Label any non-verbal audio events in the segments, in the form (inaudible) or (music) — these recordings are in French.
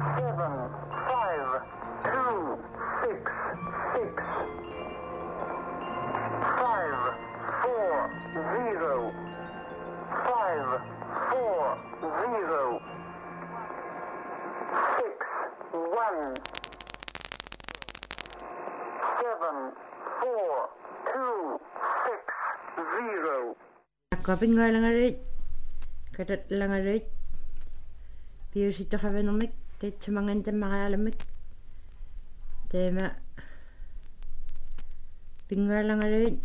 seven, five, two, six, six, five, four, zero, five, four, zero, six, one, seven, four, two, six, zero. Kapingalangarit katatlangarit piusittoqavenermik Тэттманген таммариаламат тема пингаалангалуит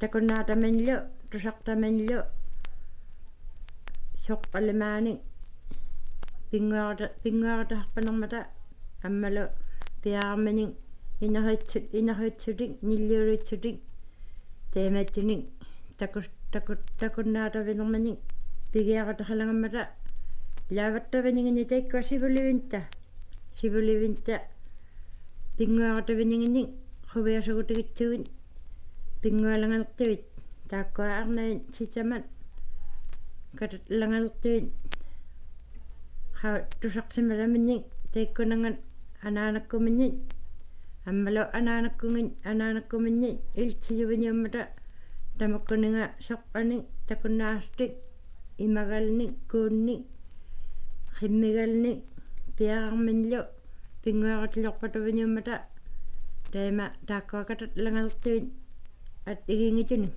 такунаатаманлу тусартаманлу соққалмааник пингаарта пингаартаарпанермата аммалу пиаарманик инерхитсут инерхитсутик ниллиулитсутик тематсиник таку таку такунаатавинерманик пигиаратахалангаммата лааваттавинигини таикка сивуливинта сивуливинта пингуаратавинигини хувиасугутигитсугин пингуалангалертивит тааккуаарнаин ситамат катат лангалертивит ха тусақсималаминни таиккунанган анаанаккуминни аммалу анаанаккунгин анаанаккуминни илтсиювиниуммата тамаккунинга соққани такуннаартик имагални куунни химмигални пиаарминлу пингуаратилерпатувиниуммата таима тааккуакатат лангалтивит ат игингитуни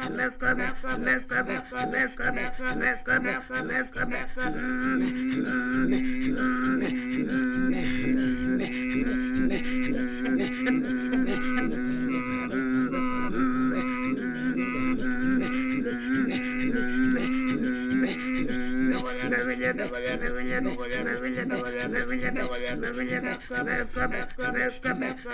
America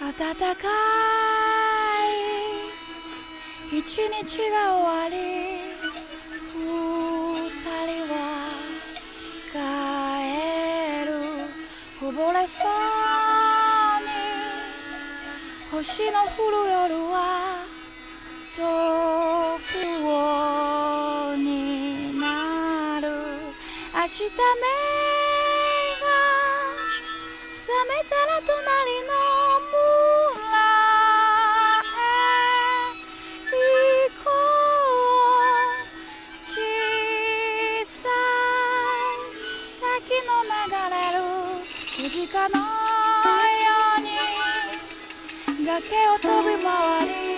暖かい一日が終わり二人は帰る。こぼれそう。星の降る夜は遠くをになる。明日目が覚めたら隣の村へ行こう。小さい滝の流れる身近な手を飛び回り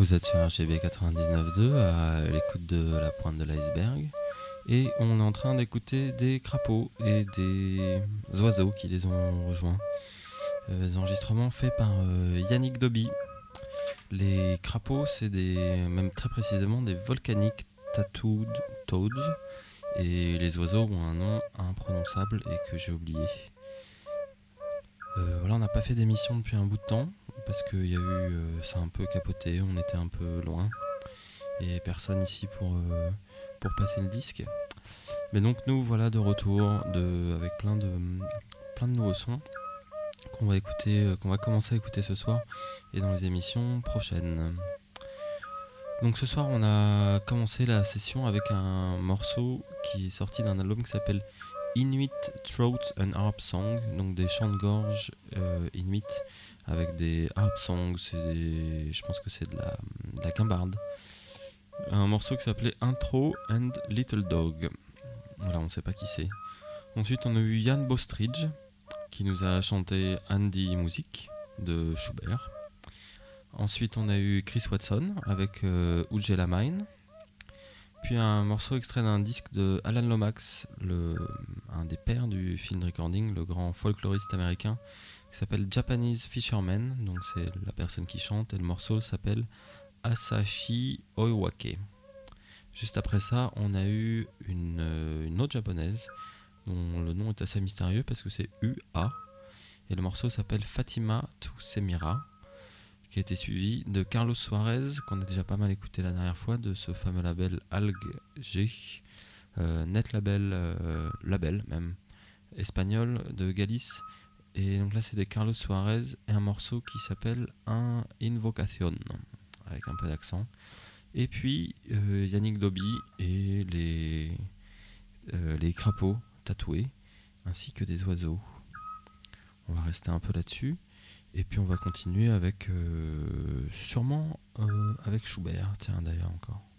Vous êtes sur RGB 99.2 à l'écoute de la pointe de l'iceberg et on est en train d'écouter des crapauds et des oiseaux qui les ont rejoints. Euh, des enregistrements faits par euh, Yannick Dobby. Les crapauds, c'est des, même très précisément des volcaniques tattooed toads et les oiseaux ont un nom imprononçable et que j'ai oublié. Euh, voilà, on n'a pas fait d'émission depuis un bout de temps parce qu'il y a eu, euh, ça a un peu capoté, on était un peu loin et personne ici pour, euh, pour passer le disque. Mais donc nous voilà de retour avec plein de, plein de nouveaux sons qu'on va écouter, euh, qu'on va commencer à écouter ce soir et dans les émissions prochaines. Donc ce soir on a commencé la session avec un morceau qui est sorti d'un album qui s'appelle Inuit Throat and Harp Song, donc des chants de gorge inuit avec des harp songs, des- je pense que c'est de la, de. Un morceau qui s'appelait Intro and Little Dog. Voilà, on ne sait pas qui c'est. Ensuite, on a eu Jan Bostridge qui nous a chanté Andy Music de Schubert. Ensuite, on a eu Chris Watson avec euh, Ujjela Mine. Puis un morceau extrait d'un disque de Alan Lomax, le, un des pères du field recording, le grand folkloriste américain, qui s'appelle Japanese Fisherman. Donc c'est la personne qui chante et le morceau s'appelle Asashi Oiwake. Juste après ça, on a eu une, autre japonaise dont le nom est assez mystérieux parce que c'est UA. Et le morceau s'appelle Fatima to Semira, qui a été suivi de Carlos Suarez, qu'on a déjà pas mal écouté la dernière fois, de ce fameux label Alg G, net label, euh, label même, espagnol de Galice. Et donc là, c'est des Carlos Suarez et un morceau qui s'appelle Un Invocation, avec un peu d'accent. Et puis euh, Yannick Dobby et les, euh, les crapauds tatoués, ainsi que des oiseaux. On va rester un peu là-dessus. Et puis on va continuer avec euh, sûrement euh, avec Schubert, tiens d'ailleurs encore.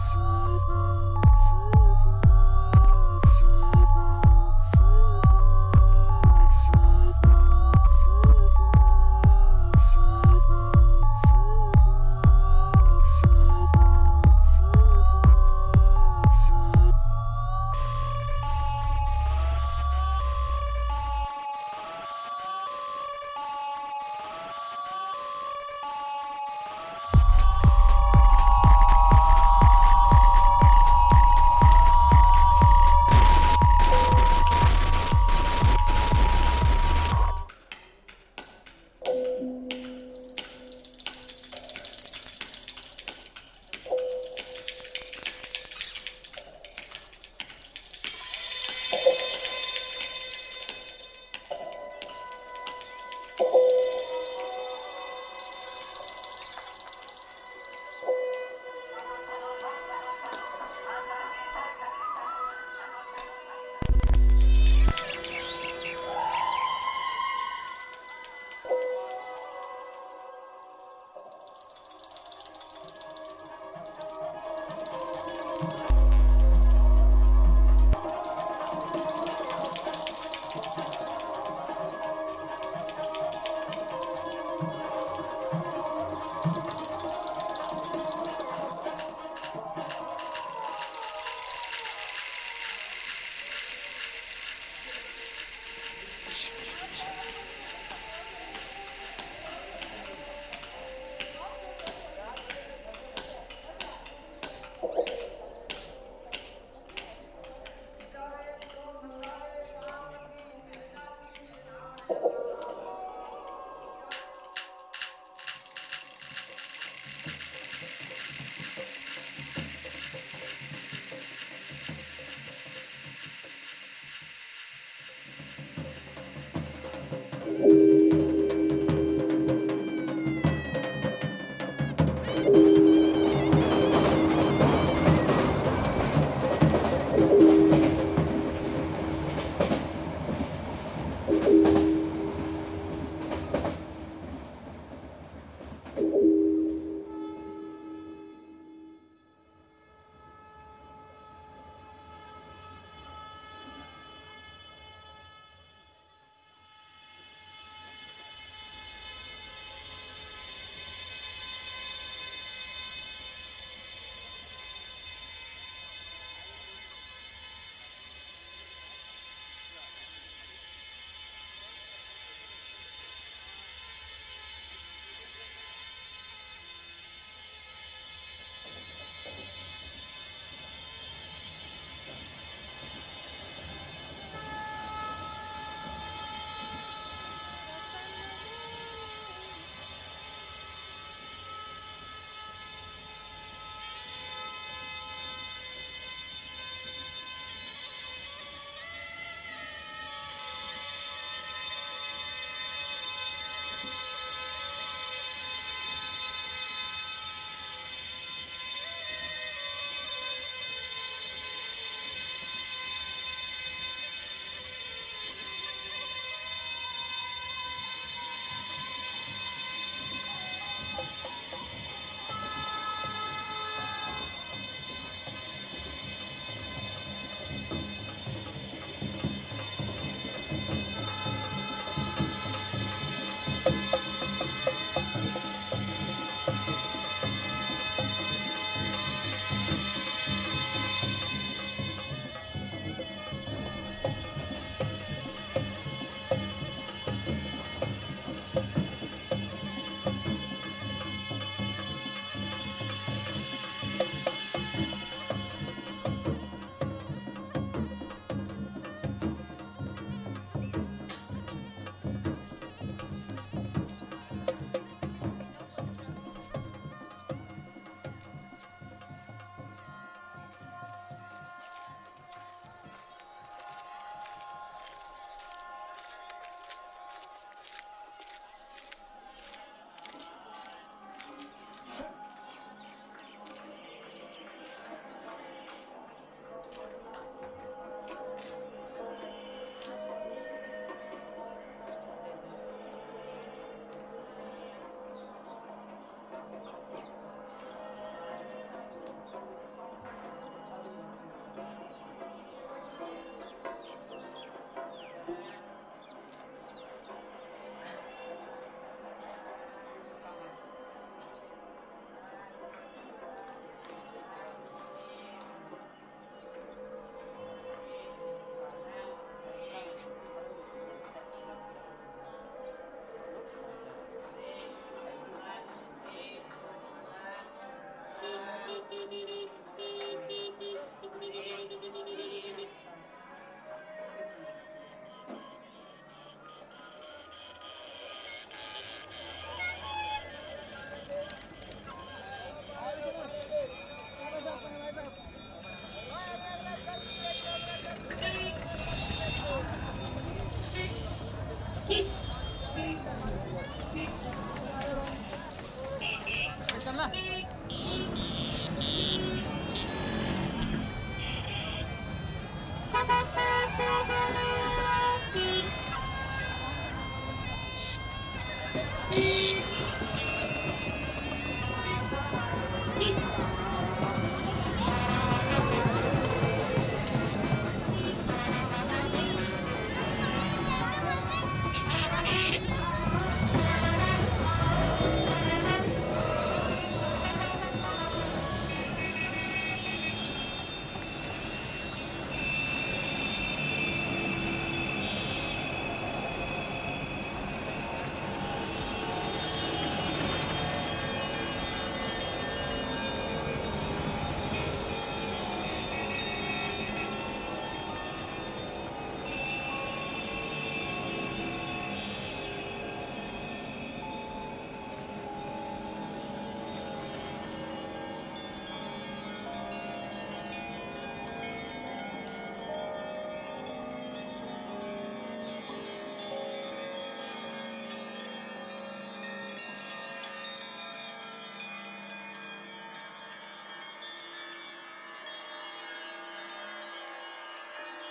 Dance.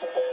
You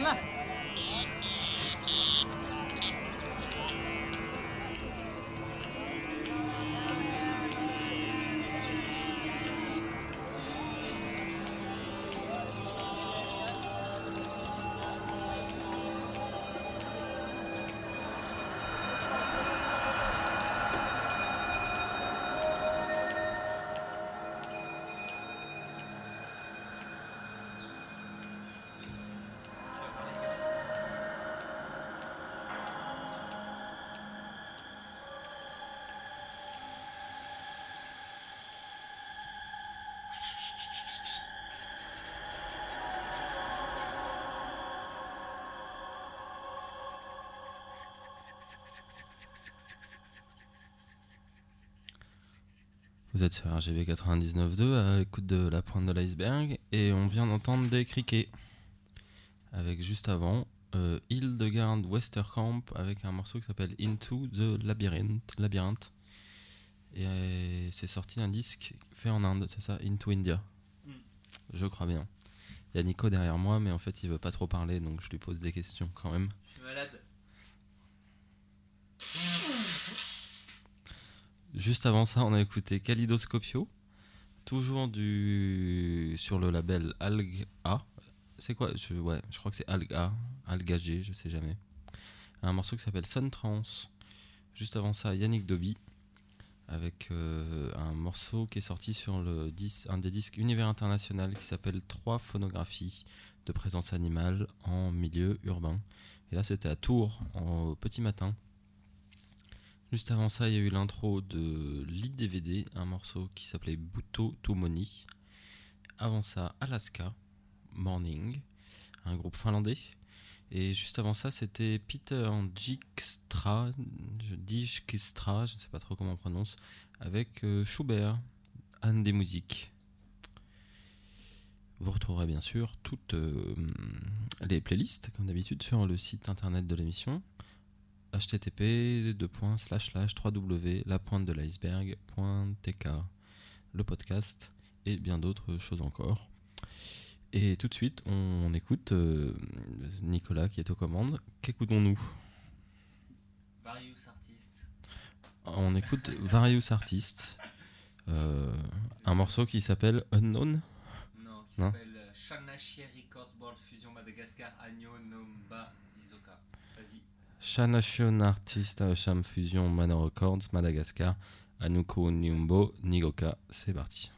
行了。Vous êtes sur RGB 99.2 à l'écoute de la pointe de l'iceberg et on vient d'entendre des criquets. Avec juste avant euh, Hildegard Westerkamp avec un morceau qui s'appelle Into the Labyrinth. Labyrinthe. Et euh, c'est sorti d'un disque fait en Inde, c'est ça Into India. Mm. Je crois bien. Il y a Nico derrière moi, mais en fait il veut pas trop parler donc je lui pose des questions quand même. Juste avant ça, on a écouté Kaleidoscopio, toujours du sur le label Alg A. C'est quoi? Je, Ouais, je crois que c'est Alg A, Alga G, je sais jamais. Un morceau qui s'appelle Sun Trance. Juste avant ça, Yannick Doby avec euh, un morceau qui est sorti sur le un des disques Univers International qui s'appelle Trois phonographies de présence animale en milieu urbain. Et là, c'était à Tours, au petit matin. Juste avant ça, il y a eu l'intro de l'IDVD, un morceau qui s'appelait Buto Tumoni. Avant ça, Alaska, Morning, un groupe finlandais. Et juste avant ça, c'était Peter Dijkstra, Dijkstra, je ne sais pas trop comment on prononce, avec euh, Schubert, Anne des musiques. Vous retrouverez bien sûr toutes euh, les playlists, comme d'habitude, sur le site internet de l'émission http www.lapointe-de-l'iceberg.tk le podcast et bien d'autres choses encore. Et tout de suite, on écoute euh, Nicolas qui est aux commandes. Qu'écoutons-nous? Various Artists. On écoute (laughs) Various Artists, euh, un morceau qui s'appelle Unknown? Non, qui s'appelle euh, Records World Fusion Madagascar Agno Nomba. Shanation Artist Sham Fusion Mana Records, Madagascar, Anuko Nyumbo, Nigoka. C'est parti.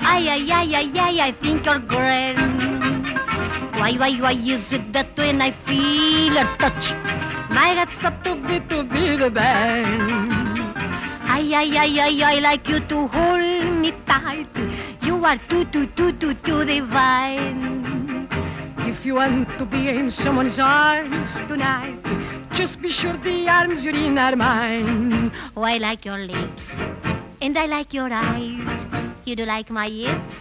Ay, ay, ay, ay, ay, I think you're great. Why, why, why is it that when I feel a touch, my heart stops to beat to be the bang? Ay, ay, ay, ay, I like you to hold me tight. You are too, too, too, too, too divine. If you want to be in someone's arms tonight, just be sure the arms you're in are mine. Oh, I like your lips, and I like your eyes. You do like my hips?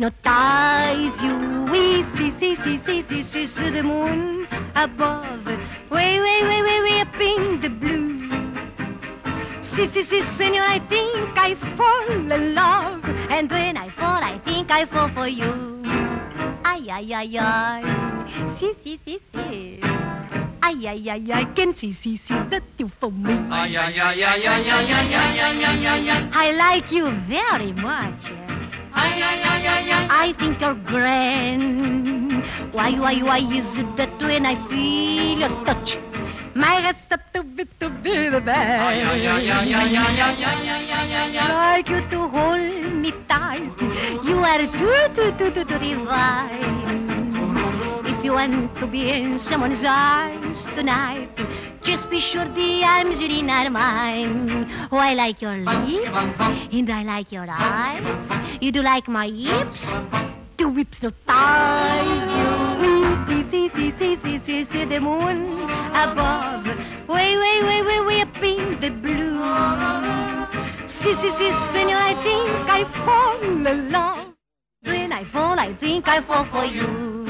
No ties you. We see, see, see, see, see, see, see the moon above. Way, way, way, way, way up in the blue. Si, si, si, senor, I think I fall in love. And when I fall, I think I fall for you. Ay, ay, ay, ay. Si, si, si, si. Ay, ay, ay, I can see, see, see that you for me. Ay, ay, ay, ay, ay, ay, ay, ay, ay, ay, ay, ay. I like you very much. Ay, ay, ay, ay, ay. I think you're grand. Why, why, why is it that when I feel your touch, my heart stops to beat to be the best? Ay, ay, ay, ay, ay, ay, ay, ay, ay, ay, ay, ay. Like you to hold me tight. You are too, too, too, too, too divine. You want to be in someone's arms tonight, just be sure the arms you're in are mine. Oh, I like your lips, and I like your eyes. You do like my hips? Two whips no ties you. See, see, see, see, see, see, see the moon above. Way, way, way, way, way up in the blue. See, see, see, senor, I think I fall in love. When I fall, I think I fall for you.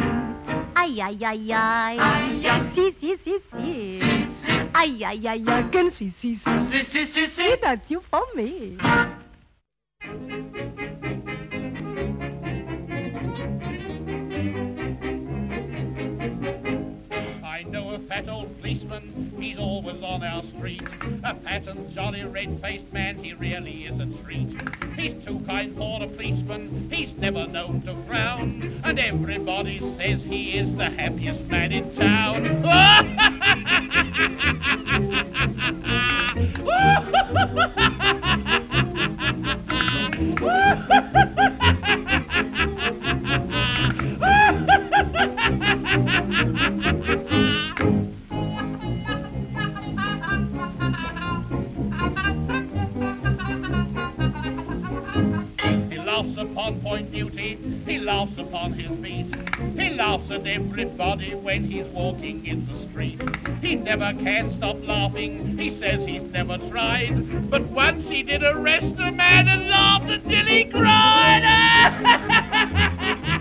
Ay ay ay ay, ai, ai. Sì, sì, sì, sì. Sì, sì. ay ay, ai, ai. Can she, she, she. Sì, sì, sì, sì. See, that's you for me. Fat old policeman, he's always on our street. A fat and jolly red-faced man, he really is a treat. He's too kind for a policeman, he's never known to frown. And everybody says he is the happiest man in town. (laughs) laughs upon point duty, he laughs upon his beat. He laughs at everybody when he's walking in the street. He never can stop laughing, he says he's never tried. But once he did arrest a man and laughed until he His (laughs)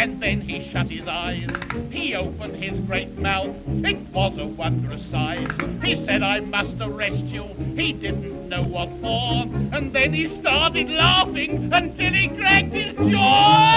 and then he shut his eyes. He opened his great mouth, it was a wondrous size. He said, I must arrest you. He didn't know what for, and then he started laughing until he cracked his So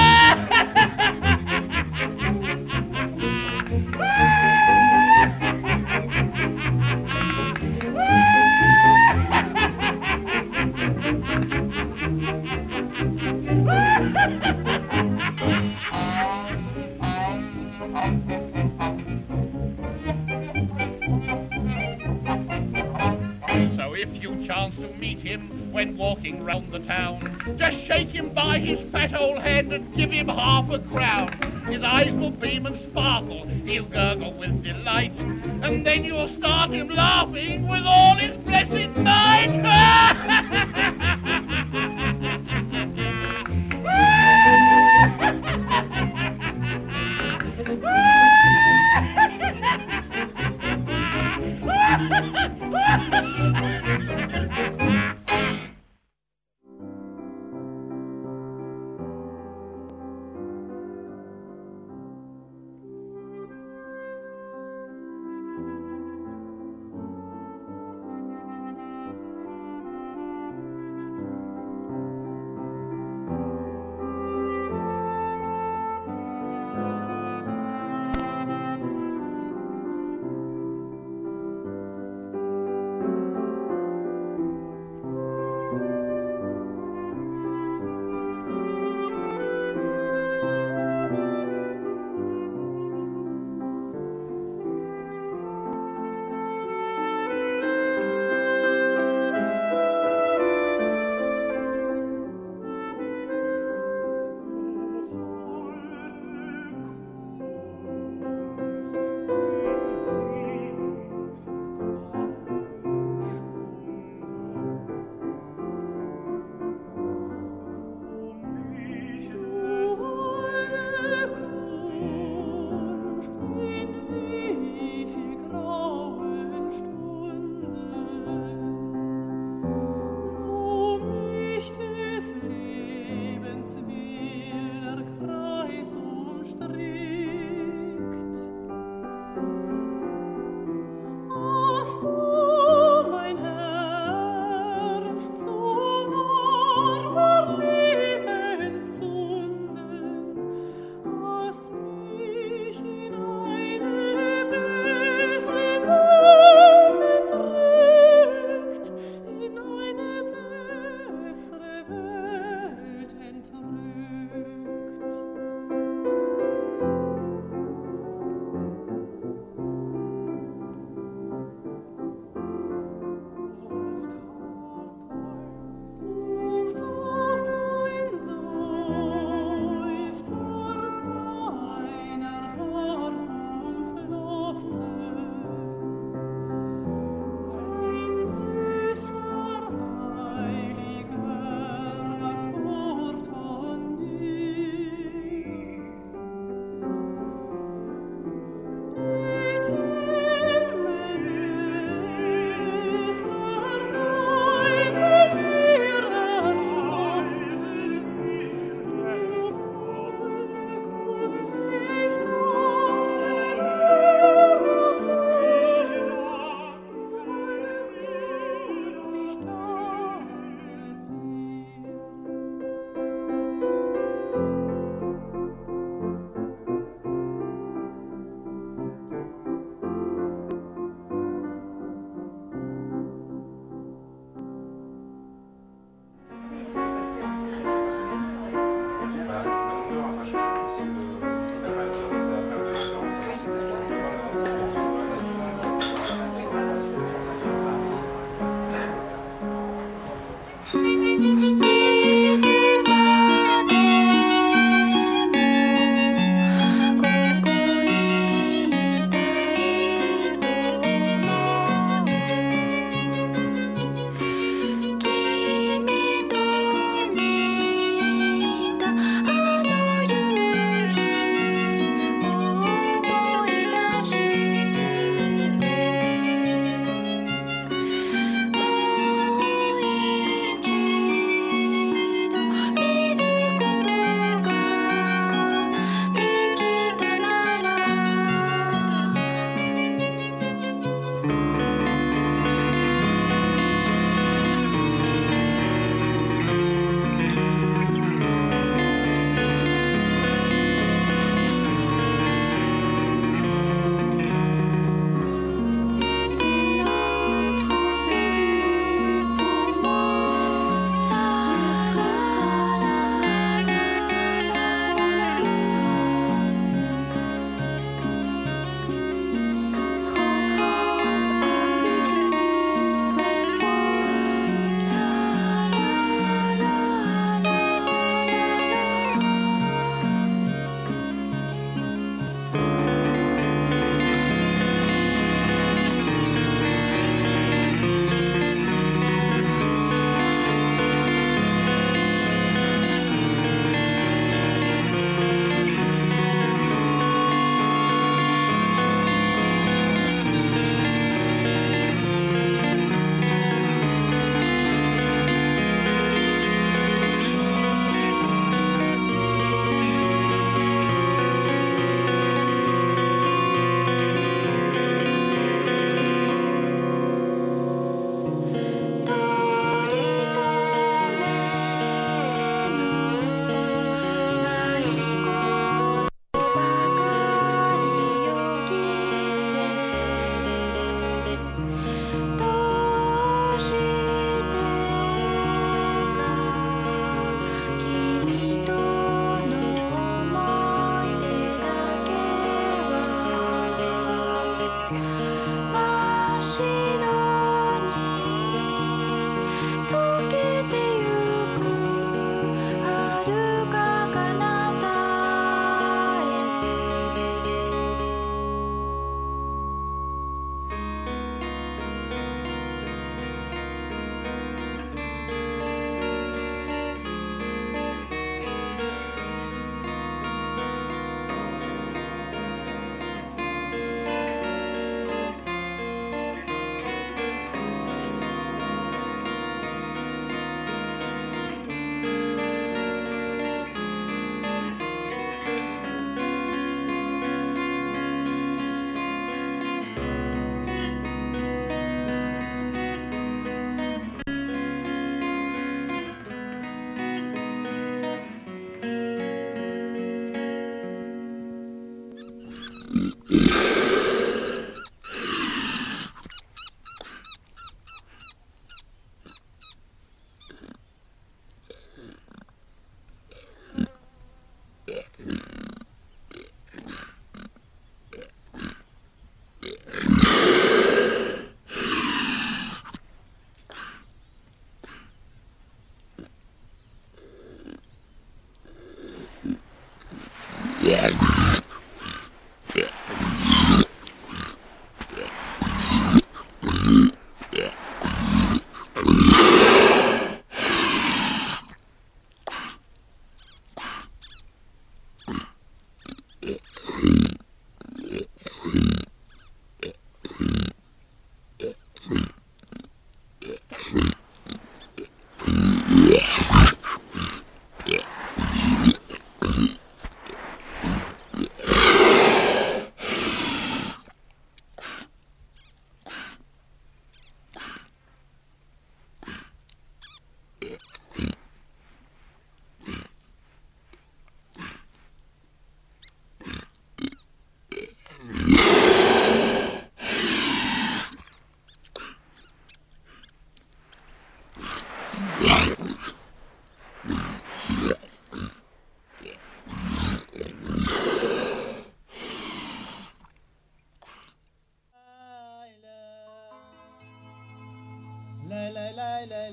Yeah.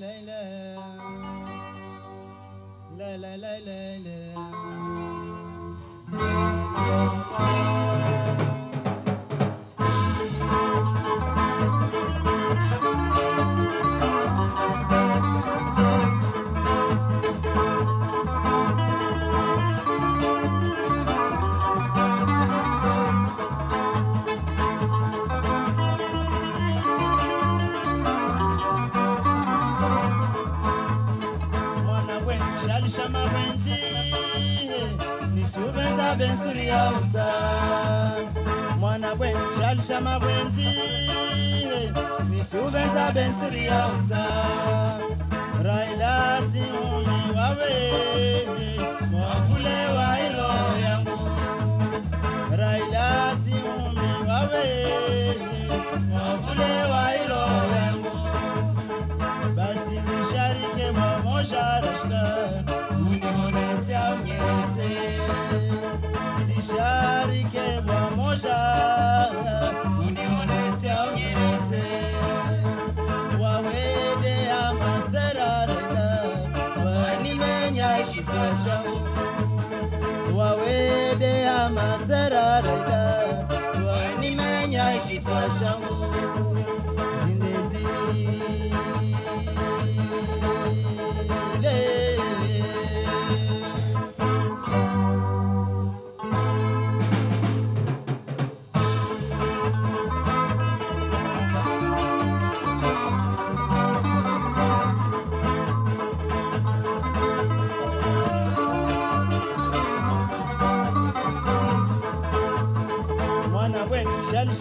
ley ley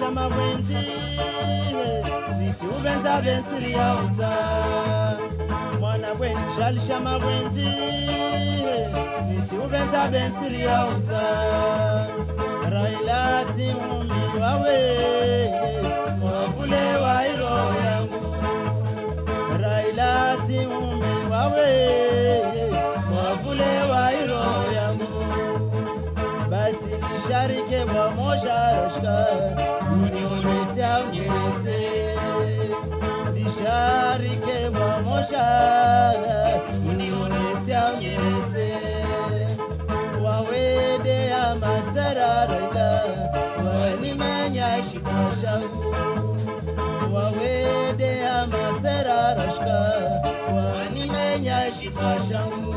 mukama gwenziwe bisubenza bensiri yawuta mwana gwenjalishama gwenziwe bisubenza bensiri yawuta raila umi wawe mwavule wairo yangu raila umi wawe mwavule wairo yangu basi nisharike wamojarashkaa nisharike pamoja unionese au nyerese. Wawede ya masararaila wanimenya shikashangu wawede ya masararashka wanimenya shikashangu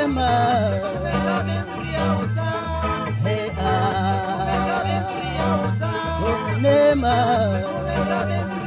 Nema. Nema.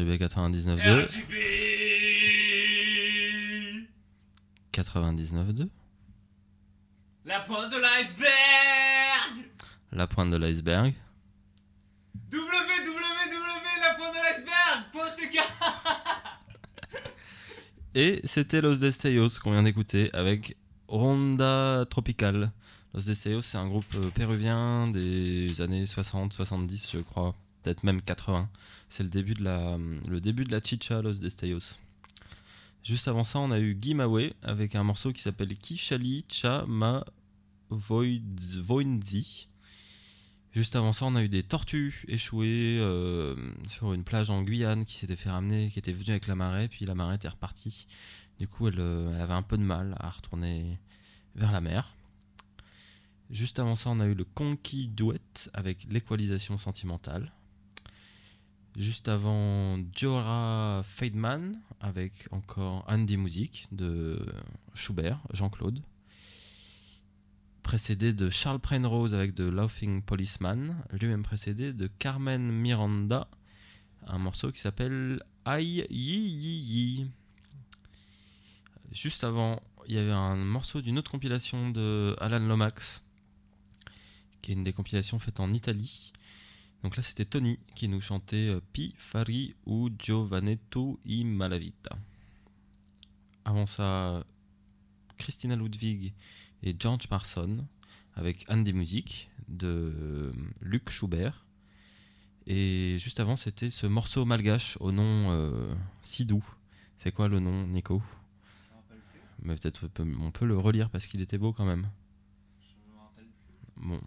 RGB 99.2. RGB 99.2. La pointe de l'iceberg La pointe de l'iceberg. www la pointe de l'iceberg.tk (laughs) Et c'était Los Destellos qu'on vient d'écouter avec Ronda Tropical. Los Destellos, c'est un groupe euh, péruvien des années 60-70, je crois, peut-être même 80. C'est le début de la, le début de la chicha Los Destellos. Juste avant ça, on a eu Gimawe avec un morceau qui s'appelle Kishali Cha Ma Voinzi. Juste avant ça, on a eu des tortues échouées euh, sur une plage en Guyane qui s'était fait ramener, qui était venue avec la marée, puis la marée était repartie. Du coup, elle, euh, elle avait un peu de mal à retourner vers la mer. Juste avant ça, on a eu le Conky Duet avec l'équalisation sentimentale. Juste avant, Jora Feidman avec encore Andy Music de Schubert, Jean-Claude. Précédé de Charles Rose avec The Laughing Policeman, lui-même précédé de Carmen Miranda, un morceau qui s'appelle Aïe Yi Yi Yi. Juste avant, il y avait un morceau d'une autre compilation de Alan Lomax, qui est une des compilations faites en Italie. Donc là, c'était Tony qui nous chantait euh, Pi Fari ou Giovanetto i Malavita. Avant ça, Christina Ludwig et George Parson avec Andy Music de euh, Luc Schubert. Et juste avant, c'était ce morceau malgache au nom euh, si doux. C'est quoi le nom, Nico? Mais peut-être on peut- le relire parce qu'il était beau quand même. Bon,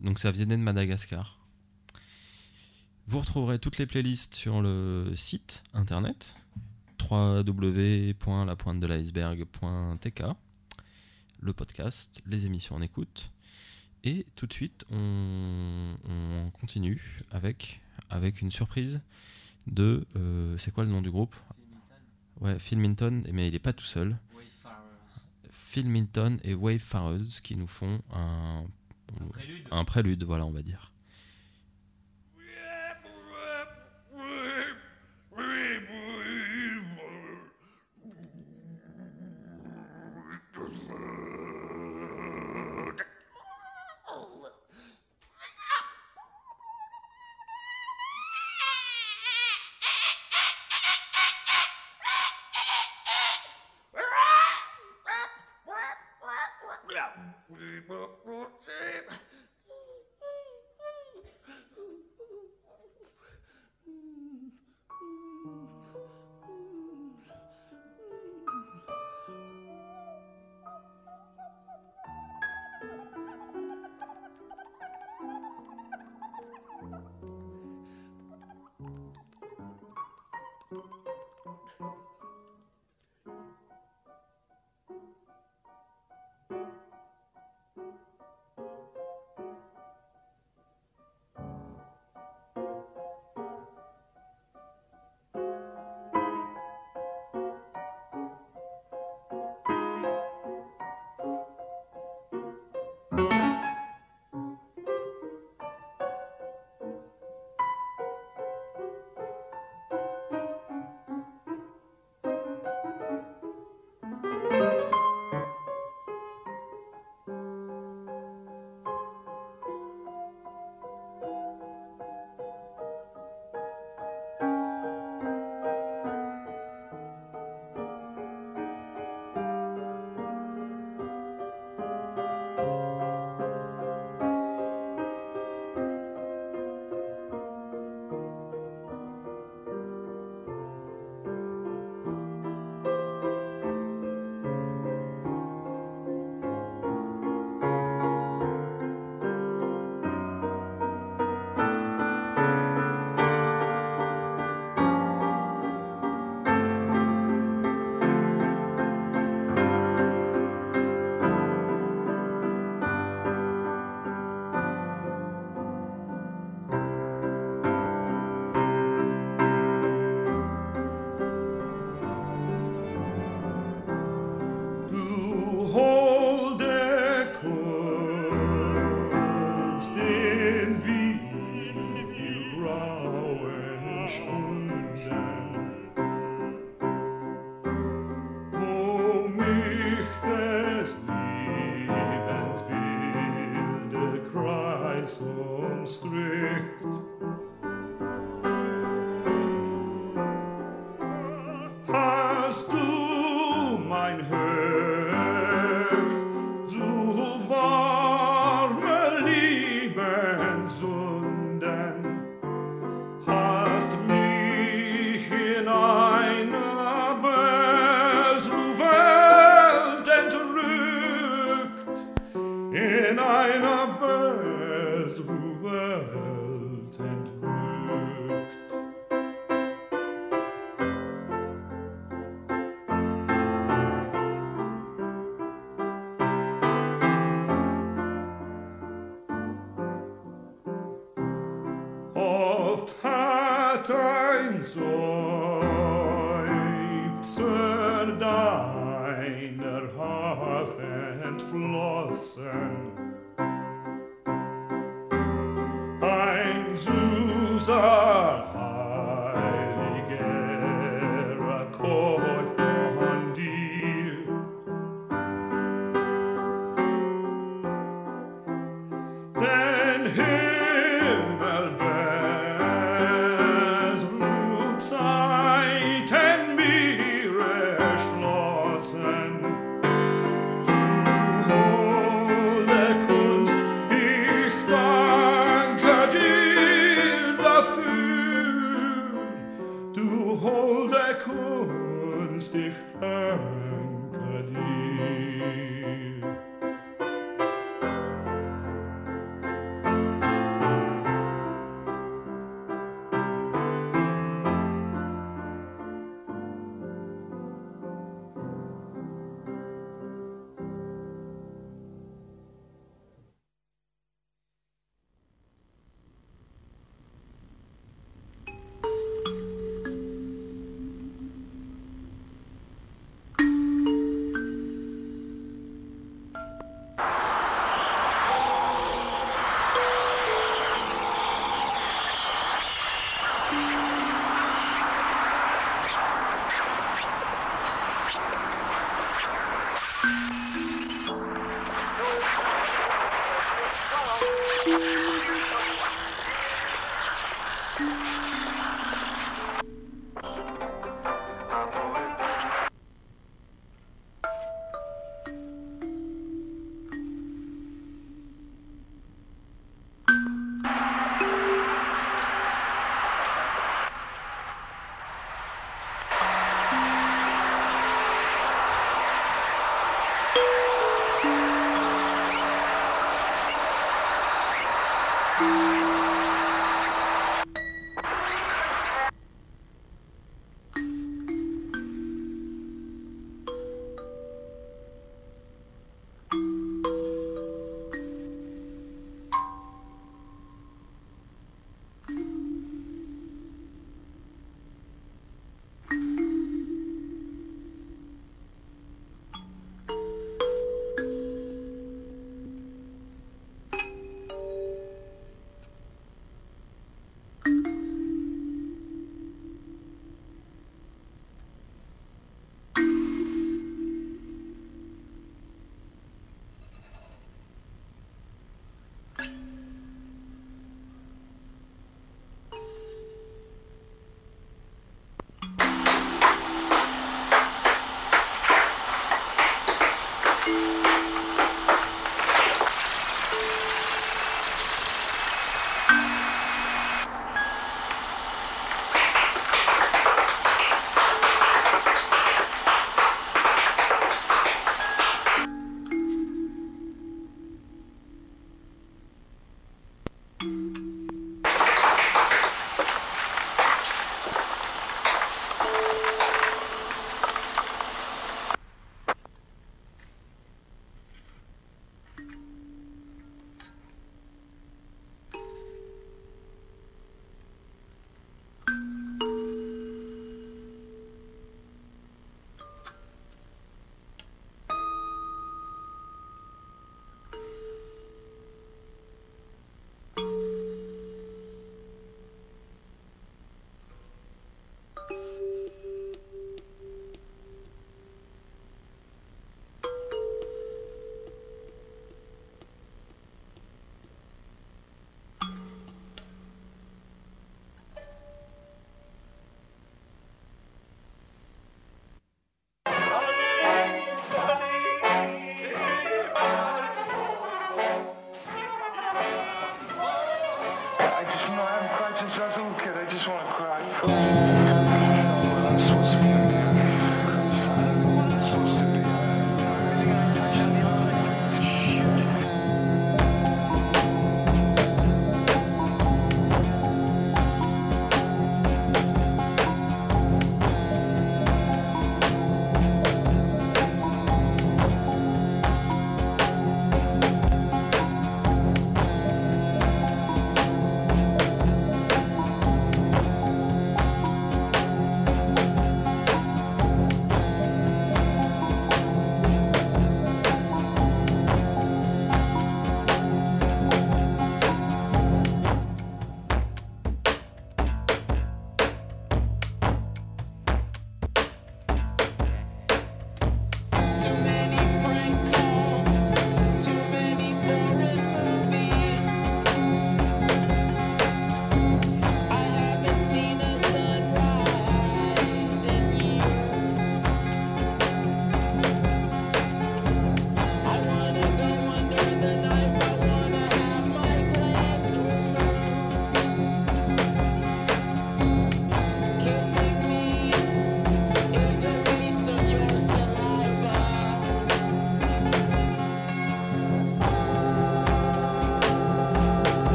donc ça venait de Madagascar. Vous retrouverez toutes les playlists sur le site internet www.lapointedeliceberg.tk le podcast, les émissions en écoute. Et tout de suite, on, on continue avec, avec une surprise de... euh, c'est quoi le nom du groupe? Ouais, Philminton, mais il est pas tout seul. Philminton et Wayfarers qui nous font un, prélude. un prélude, voilà, on va dire. deiner Hafe entflossen. Ein süßer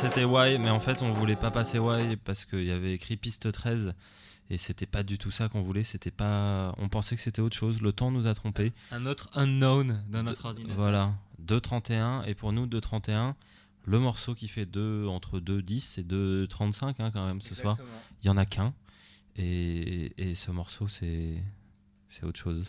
c'était Y, mais en fait, on voulait pas passer Y parce qu'il y avait écrit piste 13 et c'était pas du tout ça qu'on voulait. C'était pas. On pensait que c'était autre chose. Le temps nous a trompés. Un autre unknown dans notre De- ordinateur. Voilà, 2.31 et pour nous 2.31, le morceau qui fait 2 entre 2.10 et 2.35 hein, quand même ce soir. Il y en a qu'un et, et ce morceau c'est c'est autre chose.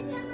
Thank you.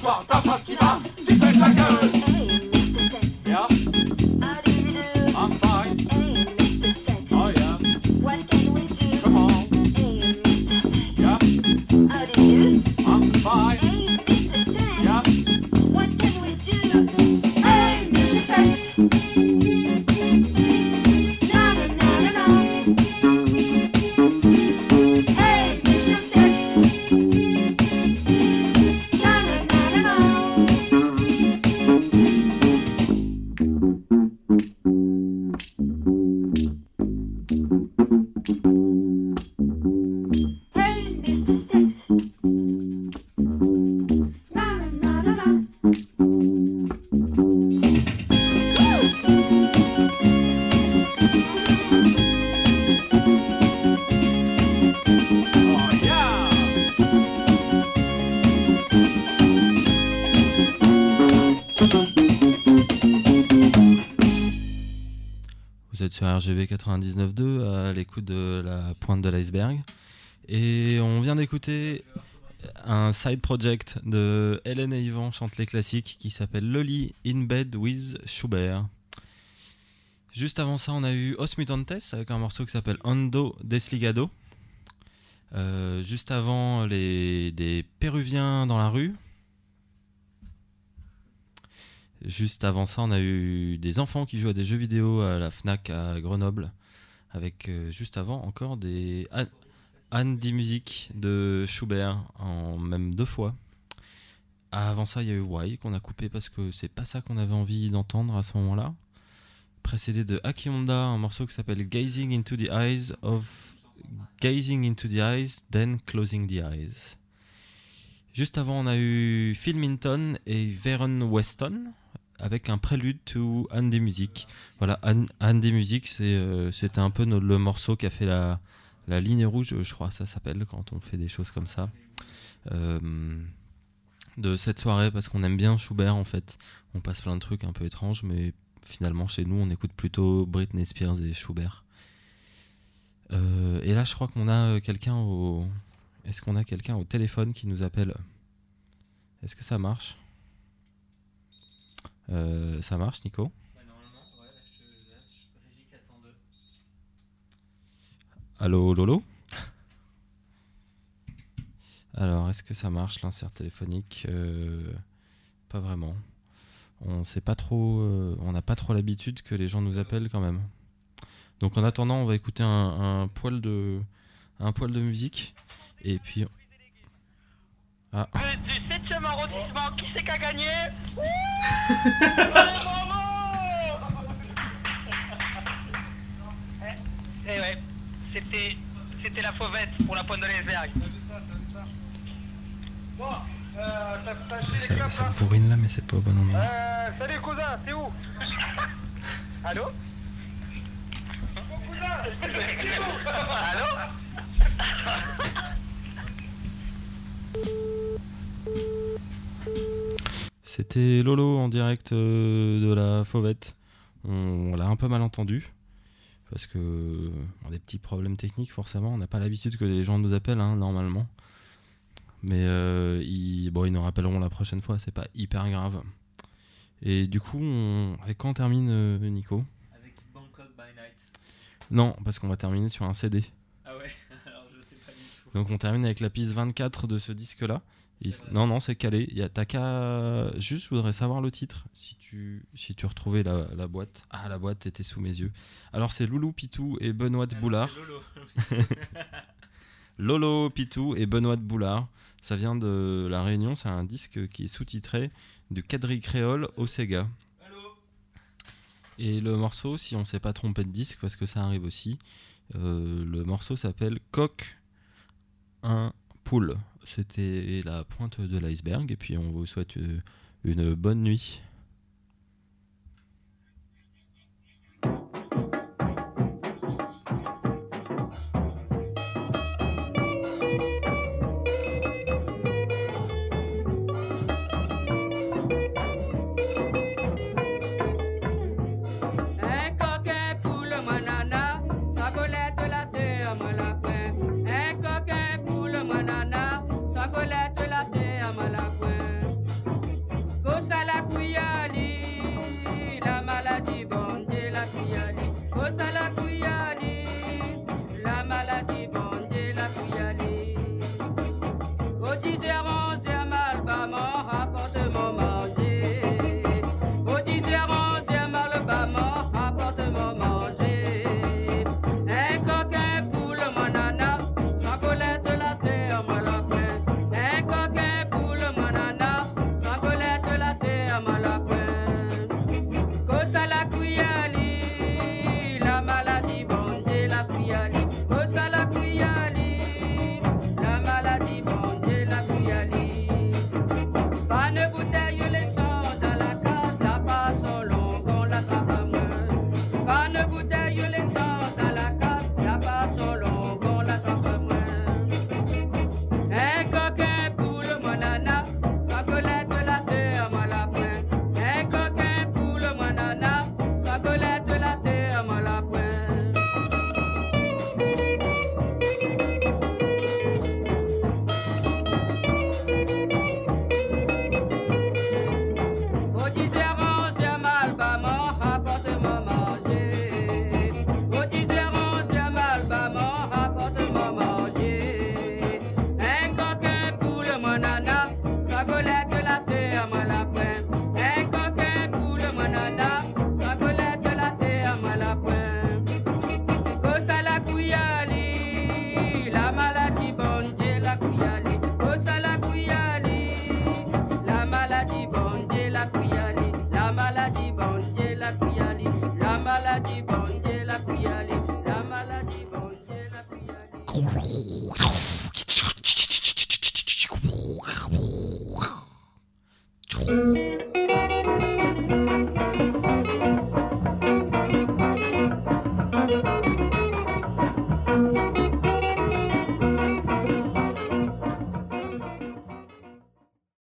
Tapas, tapas, êtes sur RGV 99.2 à l'écoute de la pointe de l'iceberg. Et on vient d'écouter un side project de Hélène et Yvan chante les classiques qui s'appelle Lolly in Bed with Schubert. Juste avant ça, on a eu Os Mutantes avec un morceau qui s'appelle Ando Desligado. Euh, juste avant, les, des Péruviens dans la rue. Juste avant ça, on a eu des enfants qui jouent à des jeux vidéo à la Fnac à Grenoble. Avec euh, juste avant encore des An- Andy Music de Schubert, en même deux fois. Avant ça, il y a eu Why qu'on a coupé parce que c'est pas ça qu'on avait envie d'entendre à ce moment-là. Précédé de Aki Honda, un morceau qui s'appelle Gazing into the Eyes of Gazing into the Eyes, then Closing the Eyes. Juste avant, on a eu Phil Minton et Veron Weston avec un prélude to Andy Music. Voilà, An- Andy Music, c'est, euh, c'était un peu le morceau qui a fait la, la ligne rouge, je crois, ça s'appelle quand on fait des choses comme ça. Euh, de cette soirée, parce qu'on aime bien Schubert en fait. On passe plein de trucs un peu étranges, mais finalement, chez nous, on écoute plutôt Britney Spears et Schubert. Euh, et là, je crois qu'on a quelqu'un au. Est-ce qu'on a quelqu'un au téléphone qui nous appelle? Est-ce que ça marche? Euh, Ça marche, Nico Ouais, normalement, ouais, là, je te laisse. Régie 402. Allô, Lolo (laughs) Alors, est-ce que ça marche l'insert téléphonique? Euh, Pas vraiment. On sait pas trop. euh, on n'a pas trop l'habitude que les gens nous appellent quand même. Donc, en attendant, on va écouter un, un poil de un poil de musique et puis. Ah. Du 7ème arrondissement, qui c'est qui a gagné Eh ouais, c'était, c'était la fauvette pour la pointe de l'iceberg. Bon, euh, Ça, ça là bourrine là, mais c'est pas au bon endroit. Euh, salut cousin, t'es où (laughs) Allô Mon cousin, t'es où Allô (laughs) C'était Lolo en direct euh, de la Fauvette. On, on l'a un peu mal entendu. Parce que on a des petits problèmes techniques, forcément. On n'a pas l'habitude que les gens nous appellent, hein, normalement. Mais euh, ils, bon, ils nous rappelleront la prochaine fois, c'est pas hyper grave. Et du coup, on, avec quoi on termine, euh, Nico? Avec Bangkok by Night. Non, parce qu'on va terminer sur un CD. Ah ouais, (laughs) alors je sais pas du tout. Donc on termine avec la piste 24 de ce disque-là. Il- Non, non, c'est calé. Il y a qu'à- Juste, je voudrais savoir le titre. Si tu, si tu retrouvais la, la boîte. Ah, la boîte était sous mes yeux. Alors, c'est Loulou Pitou et Benoît de Boulard. c'est Lolo. (laughs) Lolo Pitou et Benoît de Boulard. Ça vient de La Réunion. C'est un disque qui est sous-titré du quadrille créole au Sega. Et le morceau, si on s'est pas trompé de disque, parce que ça arrive aussi, euh, le morceau s'appelle Coq un poule. C'était la pointe de l'iceberg. Et puis on vous souhaite euh, une bonne nuit.